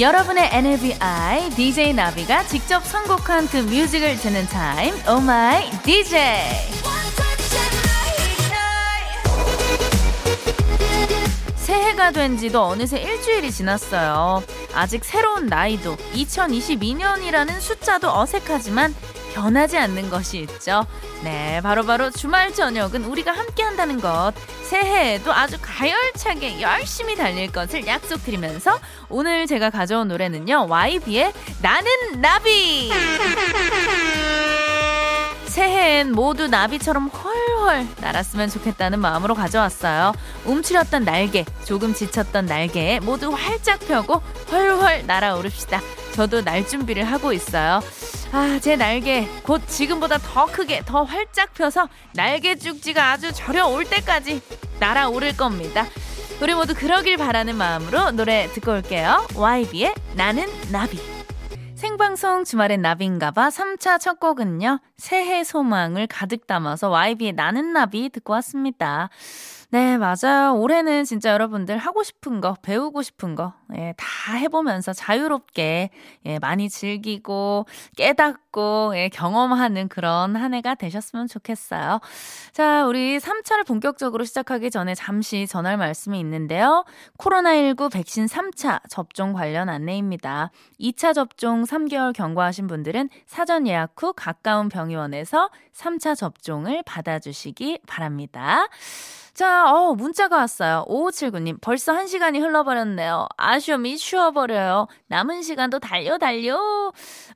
여러분의 NLBI DJ 나비가 직접 선곡한 그 music을 듣는 타임 oh my DJ 새해가 된 지도 어느새 일주일이 지났어요. 아직 새로운 나이도 2022년이라는 숫자도 어색하지만 변하지 않는 것이 있죠. 네, 바로바로 바로 주말 저녁은 우리가 함께 한다는 것. 새해에도 아주 가열차게 열심히 달릴 것을 약속드리면서 오늘 제가 가져온 노래는요. YB의 나는 나비! 새해엔 모두 나비처럼 훨훨 날았으면 좋겠다는 마음으로 가져왔어요. 움츠렸던 날개, 조금 지쳤던 날개에 모두 활짝 펴고 훨훨 날아오릅시다. 저도 날 준비를 하고 있어요. 아, 제 날개 곧 지금보다 더 크게, 더 활짝 펴서 날개 쭉지가 아주 저려올 때까지 날아오를 겁니다. 우리 모두 그러길 바라는 마음으로 노래 듣고 올게요. YB의 나는 나비. 생방송 주말엔 나비인가봐 3차 첫 곡은요. 새해 소망을 가득 담아서 YB의 나는 나비 듣고 왔습니다. 네, 맞아요. 올해는 진짜 여러분들 하고 싶은 거, 배우고 싶은 거, 예, 다 해보면서 자유롭게, 예, 많이 즐기고, 깨닫고, 예, 경험하는 그런 한 해가 되셨으면 좋겠어요. 자, 우리 3차를 본격적으로 시작하기 전에 잠시 전할 말씀이 있는데요. 코로나19 백신 3차 접종 관련 안내입니다. 2차 접종 3개월 경과하신 분들은 사전 예약 후 가까운 병의원에서 3차 접종을 받아주시기 바랍니다. 자, 어, 문자가 왔어요. 5579님, 벌써 한 시간이 흘러버렸네요. 아쉬움이 쉬어버려요. 남은 시간도 달려, 달려.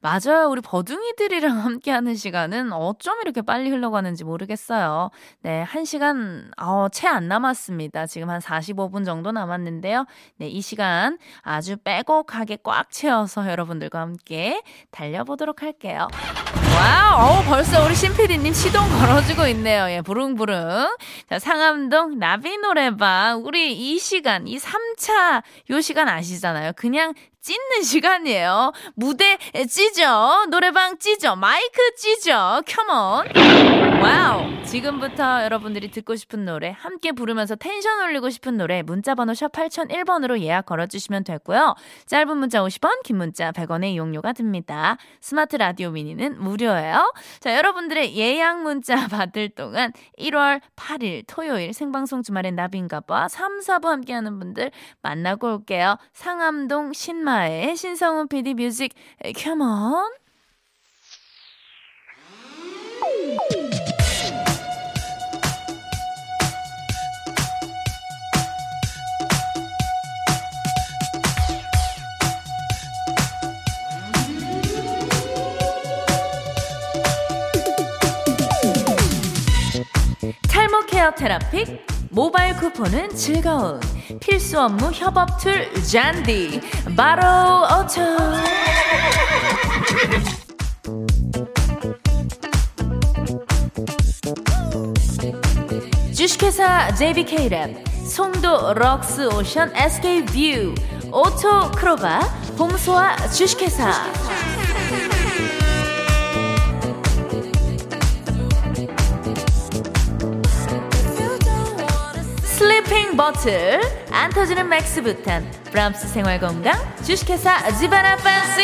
맞아요. 우리 버둥이들이랑 함께하는 시간은 어쩜 이렇게 빨리 흘러가는지 모르겠어요. 네, 한 시간, 어, 채 안 남았습니다. 지금 한 45분 정도 남았는데요. 네, 이 시간 아주 빼곡하게 꽉 채워서 여러분들과 함께 달려보도록 할게요. wow, 어, 벌써 우리 신PD님 시동 걸어주고 있네요. 예, 부릉부릉. 자, 상암동 나비 노래방. 우리 이 시간, 이 3차 요 시간 아시잖아요. 그냥 찢는 시간이에요. 무대 찢어, 노래방 찢어, 마이크 찢어, come on. Wow. 지금부터 여러분들이 듣고 싶은 노래, 함께 부르면서 텐션 올리고 싶은 노래, 문자번호 샵 8001번으로 예약 걸어주시면 되고요. 짧은 문자 50원, 긴 문자 100원의 이용료가 듭니다. 스마트 라디오 미니는 무료예요. 자, 여러분들의 예약 문자 받을 동안 1월 8일 토요일 생방송 주말엔 나비인가봐 3, 4부 함께하는 분들 만나고 올게요. 상암동 신마 이하의 신성훈 PD music 컴온 탈모 케어 테라픽 모바일 쿠폰은 즐거운 필수 업무 협업 툴 잔디 바로 오토 주식회사 JBK랩 송도 럭스 오션 SK뷰 오토 크로바 봄소와 주식회사. 슬 리핑 버틀 안 터지는 맥스 부탄. 브람스 생활건강. 주식회사 지바나 판시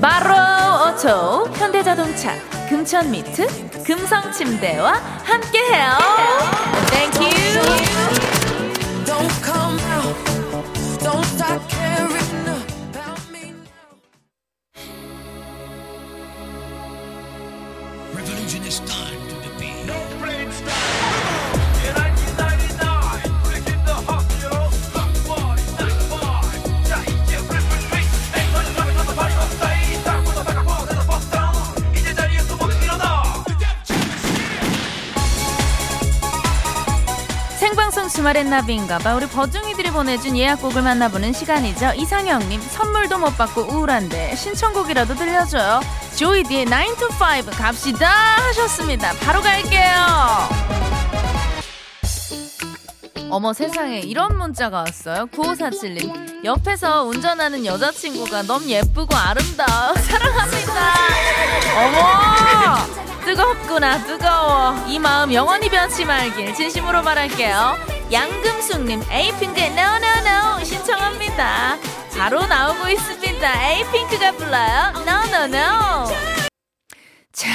바로 오토. 현대자동차. 금천미트. 금성침대와 함께해요 It's time. 생방송 주말엔 나비인가봐 우리 버중이들이 보내준 예약곡을 만나보는 시간이죠. 이상형님 선물도 못 받고 우울한데 신청곡이라도 들려줘요. 조이디의 9 to 5 갑시다 하셨습니다. 바로 갈게요. 어머 세상에 이런 문자가 왔어요. 9547님. 옆에서 운전하는 여자친구가 너무 예쁘고 아름다워. 사랑합니다. 어머! 뜨겁구나 뜨거워. 이 마음 영원히 변치 말길 진심으로 말할게요. 양금숙님 에이핑크의 No No No 신청합니다. 바로 나오고 있습니다. 에이핑크가 불러요. No No No. 자,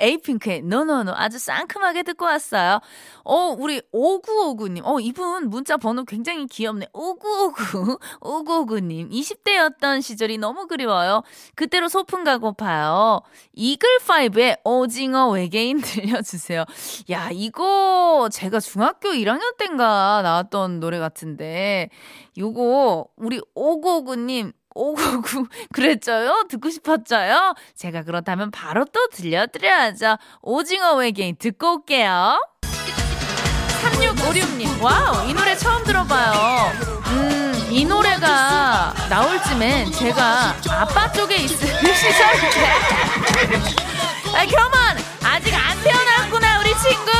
에이핑크의 노노노 아주 상큼하게 듣고 왔어요. 어, 우리 5959님. 어, 이분 문자 번호 굉장히 귀엽네. 5959. 5959님. 20대였던 시절이 너무 그리워요. 그때로 소풍 가고파요. 이글5의 오징어 외계인 들려주세요. 야, 이거 제가 중학교 1학년 땐가 나왔던 노래 같은데, 요거 우리 5959님 오구구 그랬죠요? 듣고 싶었죠요? 제가 그렇다면 바로 또 들려드려야죠. 오징어 외계인 듣고 올게요. 3656님, wow, 이 노래 처음 들어봐요. 음, 이 노래가 나올 쯤엔 제가 아빠 쪽에 있을 시절인데. 아, come on! 아직 안 태어났구나, 우리 친구!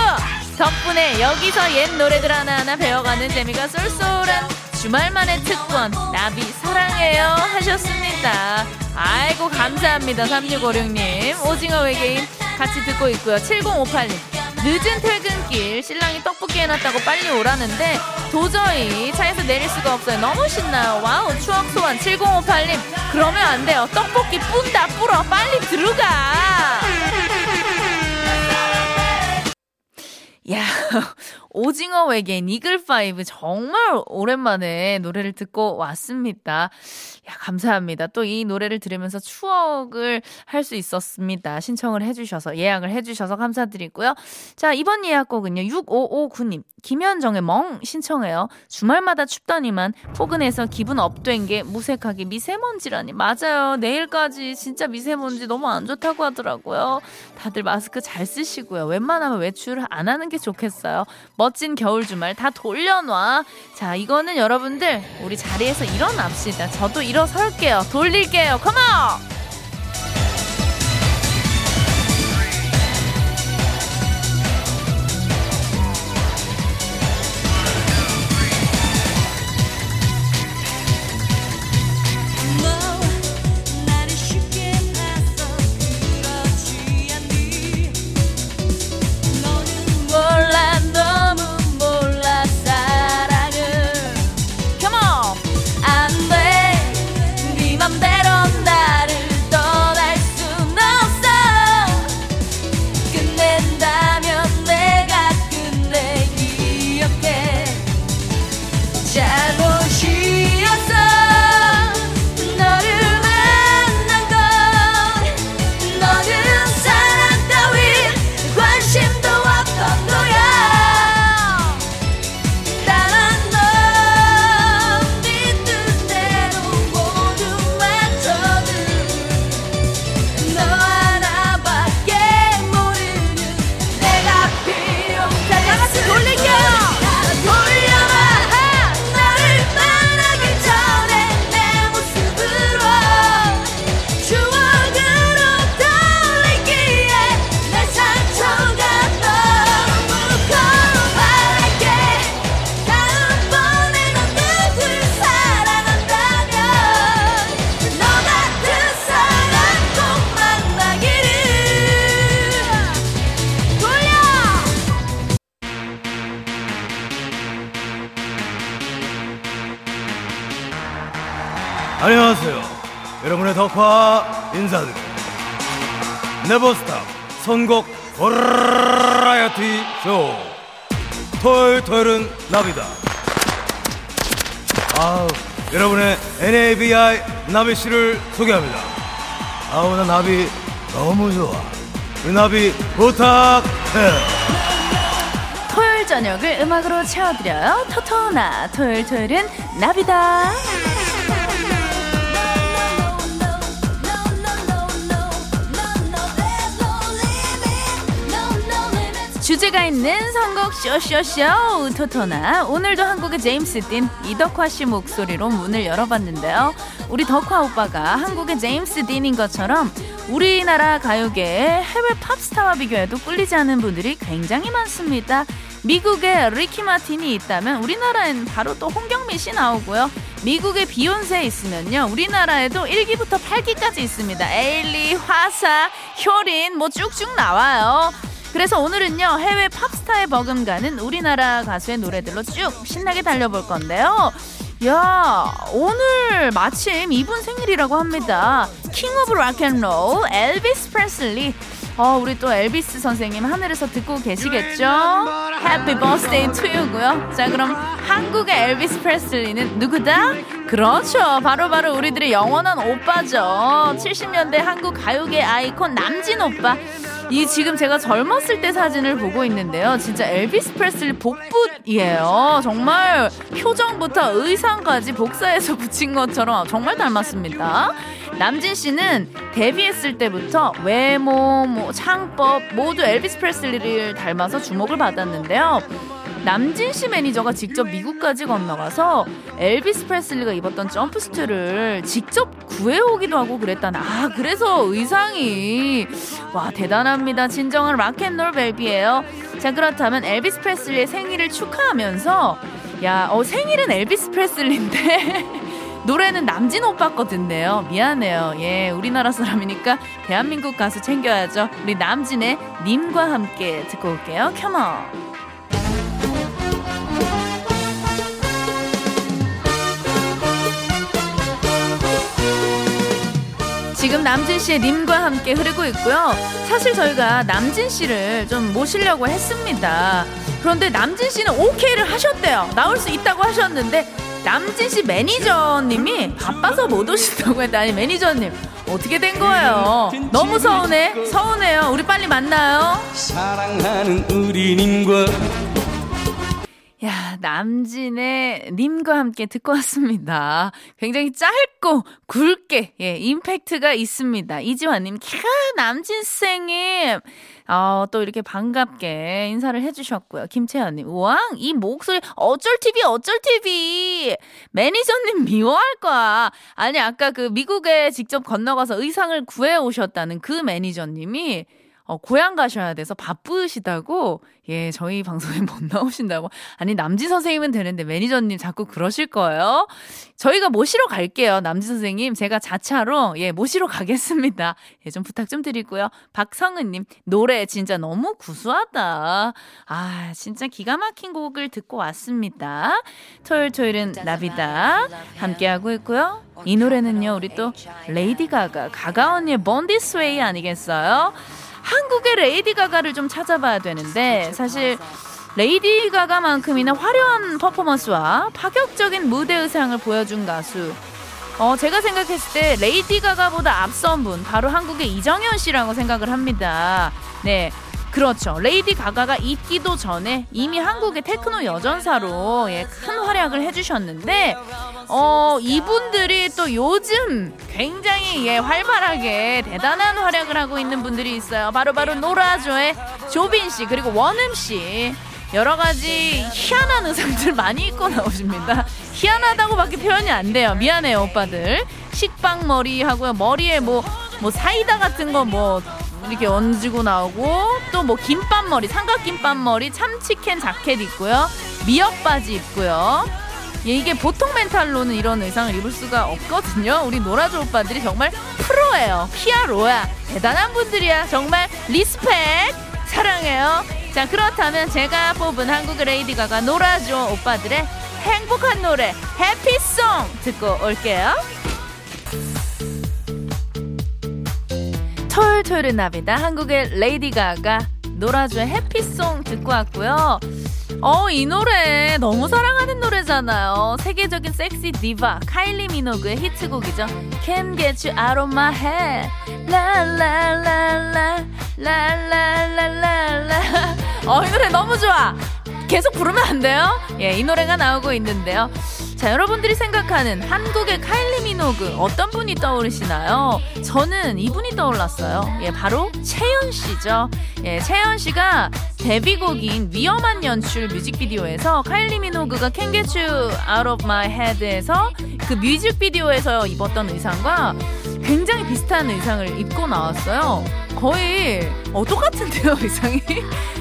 덕분에 여기서 옛 노래들 하나하나 배워가는 재미가 쏠쏠한 주말만의 특권, 나비 사랑해요 하셨습니다. 아이고, 감사합니다. 3656님. 오징어 외계인 같이 듣고 있고요. 7058님. 늦은 퇴근길 신랑이 떡볶이 해놨다고 빨리 오라는데 도저히 차에서 내릴 수가 없어요. 너무 신나요. wow 추억 소환 7058님 그러면 안 돼요. 떡볶이 뿐다 뿔어 빨리 들어가. 야, 오징어 외계인 이글파이브 정말 오랜만에 노래를 듣고 왔습니다. 야, 감사합니다. 또 이 노래를 들으면서 추억을 할 수 있었습니다. 신청을 해주셔서, 예약을 해주셔서 감사드리고요. 자, 이번 예약곡은요, 6559님. 김현정의 멍 신청해요. 주말마다 춥더니만 포근해서 기분 up된 게 무색하게 미세먼지라니. 맞아요. 내일까지 진짜 미세먼지 너무 안 좋다고 하더라고요. 다들 마스크 잘 쓰시고요. 웬만하면 외출을 안 하는 게 좋겠어요. 멋진 겨울 주말 다 돌려놔. 자, 이거는 여러분들 우리 자리에서 일어납시다. 저도 일어 설게요. 돌릴게요. 컴온! 덕화 인사드립니다. 네버스탑 선곡 버라이어티 쇼 토요일 토요일은 나비다. 아우 여러분의 NABI 나비 씨를 소개합니다. 아우 나 나비 너무 좋아. 우리 나비 부탁해. 토요일 저녁을 음악으로 채워드려요. 토토나 토요일 토요일은 나비다. 주제가 있는 선곡 쇼쇼쇼 토토나 오늘도 한국의 제임스 딘 이덕화 씨 목소리로 문을 열어봤는데요. 우리 덕화 오빠가 한국의 제임스 딘인 것처럼 우리나라 가요계의 해외 팝스타와 비교해도 꿀리지 않은 분들이 굉장히 많습니다. 미국에 리키 마틴이 있다면 우리나라엔 바로 또 홍경민 씨 나오고요. 미국에 비욘세 있으면요. 우리나라에도 1기부터 8기까지 있습니다. 에일리, 화사, 효린 뭐 쭉쭉 나와요. 그래서 오늘은요. 해외 팝스타에 버금가는 우리나라 가수의 노래들로 쭉 신나게 달려볼 건데요. 야, 오늘 마침 이분 생일이라고 합니다. King of rock and roll 엘비스 프레슬리 어, 우리 또 엘비스 선생님 하늘에서 듣고 계시겠죠? Happy birthday to you고요. 자, 그럼 한국의 엘비스 프레슬리는 누구다? 그렇죠. 바로바로 바로 우리들의 영원한 오빠죠. 70년대 한국 가요계 아이콘 남진 오빠. 이 지금 제가 젊었을 때 사진을 보고 있는데요. 진짜 엘비스 프레슬리 복붙이에요. 정말 표정부터 의상까지 복사해서 붙인 것처럼 정말 닮았습니다. 남진 씨는 데뷔했을 때부터 외모, 뭐 창법 모두 엘비스 프레슬리를 닮아서 주목을 받았는데요. 남진 씨 매니저가 직접 미국까지 건너가서 엘비스 프레슬리가 입었던 jumpsuit를 직접 구해오기도 하고 그랬다는 아 그래서 의상이 와 대단합니다 진정한 rock and roll baby예요 자 그렇다면 엘비스 프레슬리의 생일을 축하하면서 야 어 생일은 엘비스 프레슬리인데 노래는 남진 오빠 거 듣네요. 미안해요. 예, 우리나라 사람이니까 대한민국 가수 챙겨야죠. 우리 남진의 님과 함께 듣고 올게요. 컴온. 지금 남진 씨의 님과 함께 흐르고 있고요. 사실 저희가 남진 씨를 좀 모시려고 했습니다. 그런데 남진 씨는 오케이를 하셨대요. 나올 수 있다고 하셨는데 남진 씨 매니저님이 바빠서 못 오신다고 했다니 매니저님 어떻게 된 거예요? 너무 서운해? 서운해요. 우리 빨리 만나요. 사랑하는 우리 님과 야, 남진의 님과 함께 듣고 왔습니다. 굉장히 짧고 굵게, 예, 임팩트가 있습니다. 이지환님, 캬, 남진생님. 어, 또 이렇게 반갑게 인사를 해주셨고요. 김채연님, 우왕, 이 목소리, 어쩔 TV, 어쩔 TV. 매니저님 미워할 거야. 아니, 아까 그 미국에 직접 건너가서 의상을 구해오셨다는 그 매니저님이 어, 고향 가셔야 돼서 바쁘시다고, 예, 저희 방송에 못 나오신다고. 아니, 남지 선생님은 되는데 매니저님 자꾸 그러실 거예요? 저희가 모시러 갈게요, 남지 선생님. 제가 자차로, 예, 모시러 가겠습니다. 예, 좀 부탁 좀 드리고요. 박성은님, 노래 진짜 너무 구수하다. 아, 진짜 기가 막힌 곡을 듣고 왔습니다. 토요일 토요일은 나비다. 함께하고 있고요. 이 노래는요, 우리 또 레이디 가가, 가가 언니의 Born This Way 아니겠어요? 한국의 레이디 가가를 좀 찾아봐야 되는데 사실 레이디 가가만큼이나 화려한 퍼포먼스와 파격적인 무대 의상을 보여준 가수. 어, 제가 생각했을 때 레이디 가가보다 앞선 분 바로 한국의 이정현 씨라고 생각을 합니다. 네. 그렇죠. 레이디 가가가 있기도 전에 이미 한국의 테크노 여전사로 예, 큰 활약을 해주셨는데 어, 이분들이 또 요즘 굉장히 예, 활발하게 대단한 활약을 하고 있는 분들이 있어요. 바로바로 바로 노라조의 조빈 씨 그리고 원흠 씨. 여러 가지 희한한 의상들 많이 입고 나오십니다. 희한하다고밖에 표현이 안 돼요. 미안해요, 오빠들. 식빵 머리 하고요. 머리에 뭐, 뭐 사이다 같은 거 뭐 이렇게 얹고 나오고 또 뭐 김밥 머리 삼각 김밥 머리 참치캔 자켓 있고요. 미역 바지 입고요. 예, 이게 보통 멘탈로는 이런 의상을 입을 수가 없거든요. 우리 노라조 오빠들이 정말 프로예요. PRO야. 대단한 분들이야. 정말 respect. 사랑해요. 자 그렇다면 제가 뽑은 한국의 레이디 가가 노라조 오빠들의 행복한 노래 Happy Song 듣고 올게요 토요일은 나비다 한국의 레이디 가가 노라조의 Happy Song 듣고 왔고요. 어, 이 노래 너무 사랑하는 노래잖아요. 세계적인 섹시 디바 카일리 미노그의 히트곡이죠. Can get you out of my head. 라라라라 라라라라라. 어, 이 노래 너무 좋아. 계속 부르면 안 돼요? 예, 이 노래가 나오고 있는데요. 자, 여러분들이 생각하는 한국의 카일리 미노그 어떤 분이 떠오르시나요? 저는 이분이 떠올랐어요. 예, 바로 채연 씨죠. 예, 채연 씨가 데뷔곡인 위험한 연출 뮤직비디오에서 카일리 미노그가 Can't Get You Out of My Head에서 그 뮤직비디오에서 입었던 의상과 굉장히 비슷한 의상을 입고 나왔어요. 거의 어 똑같은데요 의상이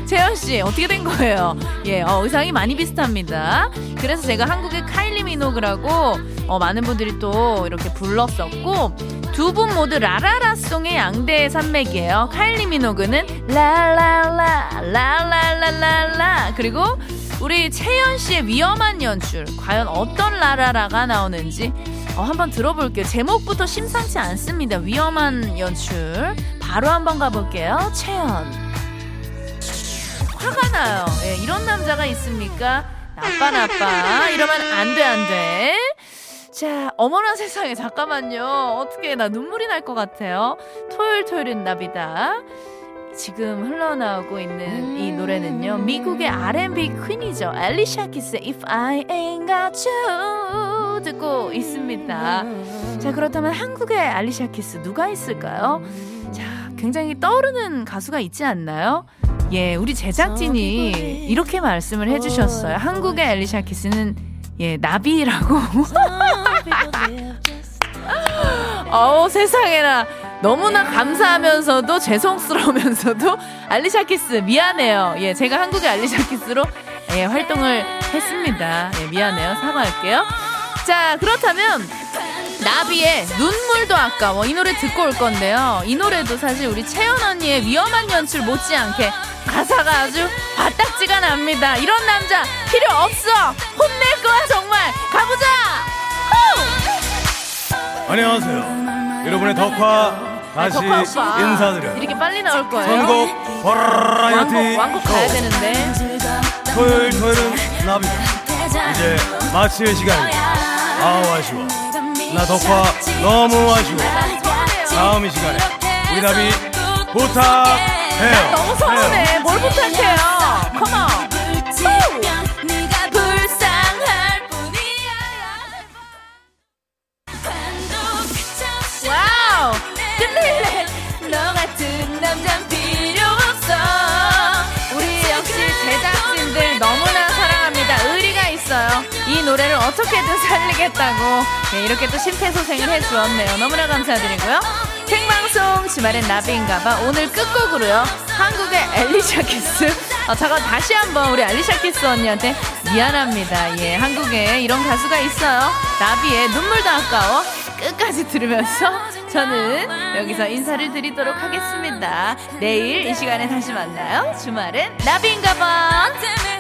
채연 씨 어떻게 된 거예요? 예, 어, 의상이 많이 비슷합니다. 그래서 제가 한국의 카일리 미노그라고 어, 많은 분들이 또 이렇게 불렀었고 두 분 모두 라라라송의 양대 산맥이에요. 카일리 미노그는 라라라 라라라라라 그리고 우리 채연 씨의 위험한 연출 과연 어떤 라라라가 나오는지 어, 한번 들어볼게요. 제목부터 심상치 않습니다. 위험한 연출 바로 한번 가볼게요. 채연 화가 나요. 예, 이런 남자가 있습니까? 나빠 나빠 이러면 안 돼 안 돼. 자, 어머나 세상에 잠깐만요. 어떻게 나 눈물이 날 것 같아요. 토요일 토요일은 나비다. 지금 흘러나오고 있는 이 노래는요. 미국의 R&B 퀸이죠. 엘리샤 키스의 If I Ain't Got You 듣고 있습니다. 자, 그렇다면 한국의 알리샤 키스 누가 있을까요? 자, 굉장히 떠오르는 가수가 있지 않나요? 예, 우리 제작진이 이렇게 말씀을 해주셨어요. 한국의 엘리샤 키스는 예, 나비라고. 어우, 세상에나. 너무나 감사하면서도 죄송스러우면서도 알리샤 키스 미안해요. 예, 제가 한국의 알리샤 키스로 예, 활동을 했습니다. 예, 미안해요. 사과할게요. 자, 그렇다면 나비의 눈물도 아까워 이 노래 듣고 올 건데요. 이 노래도 사실 우리 채연 언니의 위험한 연출 못지않게 가사가 아주 바닥지가 납니다. 이런 남자 필요 없어. 혼낼 거야 정말. 가보자. 후! 안녕하세요. 여러분의 덕화 다시 덕화. 인사드려요. 이렇게 빨리 나올 거예요. 선곡 버라이어티 왕곡 왕곡 가야 쇼. 되는데. 토요일 토요일은 나비다. 이제 마칠 시간이다. 아우 아쉬워. 나 덕화 너무 아쉬워. 다음 이 시간에 우리 나비 부탁해요. 너무 서운해. 뭘 부탁해요? Come on. Wow! 끝낼 노래를 어떻게든 살리겠다고 네, 이렇게 또 심폐소생을 해주었네요. 너무나 감사드리고요. 생방송 주말엔 나비인가봐 오늘 끝곡으로요. 한국의 엘리샤 키스. 어, 잠깐 다시 한번 우리 알리샤 키스 언니한테 미안합니다. 예, 한국에 이런 가수가 있어요. 나비의 눈물도 아까워. 끝까지 들으면서 저는 여기서 인사를 드리도록 하겠습니다. 내일 이 시간에 다시 만나요. 주말엔 나비인가봐.